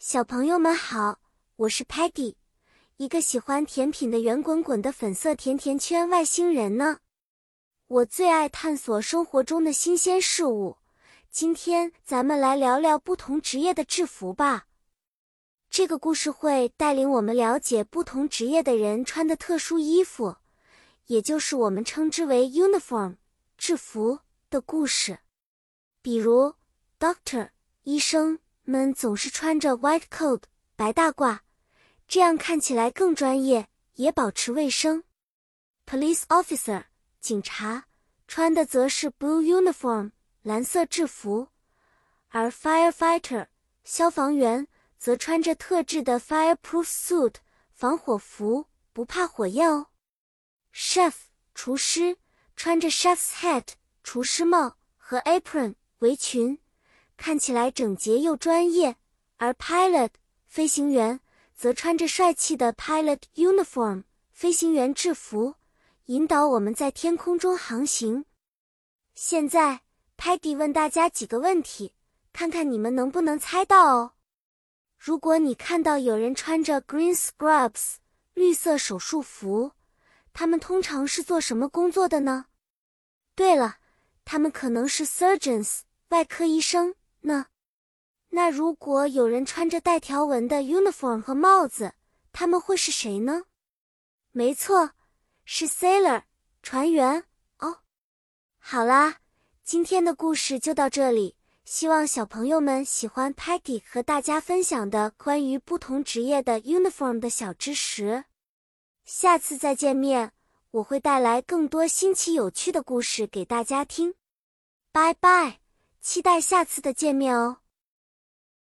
小朋友们好，我是 Peggy，一个喜欢甜品的圆滚滚的粉色甜甜圈外星人呢。我最爱探索生活中的新鲜事物。今天咱们来聊聊不同职业的制服吧。这个故事会带领我们了解不同职业的人穿的特殊衣服，也就是我们称之为 uniform 制服的故事。比如，doctor 医生。们总是穿着 white coat 白大褂，这样看起来更专业，也保持卫生。Police officer 警察穿的则是 blue uniform 蓝色制服，而 firefighter 消防员则穿着特制的 fireproof suit 防火服，不怕火焰哦。Chef 厨师穿着 chef's hat 厨师帽和 apron 围裙。看起来整洁又专业，而 pilot 飞行员则穿着帅气的 pilot uniform 飞行员制服，引导我们在天空中航行。现在，Peggy 问大家几个问题，看看你们能不能猜到哦。如果你看到有人穿着 green scrubs 绿色手术服，他们通常是做什么工作的呢？对了，他们可能是 surgeons 外科医生。那，那如果有人穿着带条纹的 uniform 和帽子，他们会是谁呢？没错，是 sailor 船员哦。好啦，今天的故事就到这里，希望小朋友们喜欢 Peggy 和大家分享的关于不同职业的 uniform 的小知识。下次再见面，我会带来更多新奇有趣的故事给大家听。拜拜。期待下次的见面哦。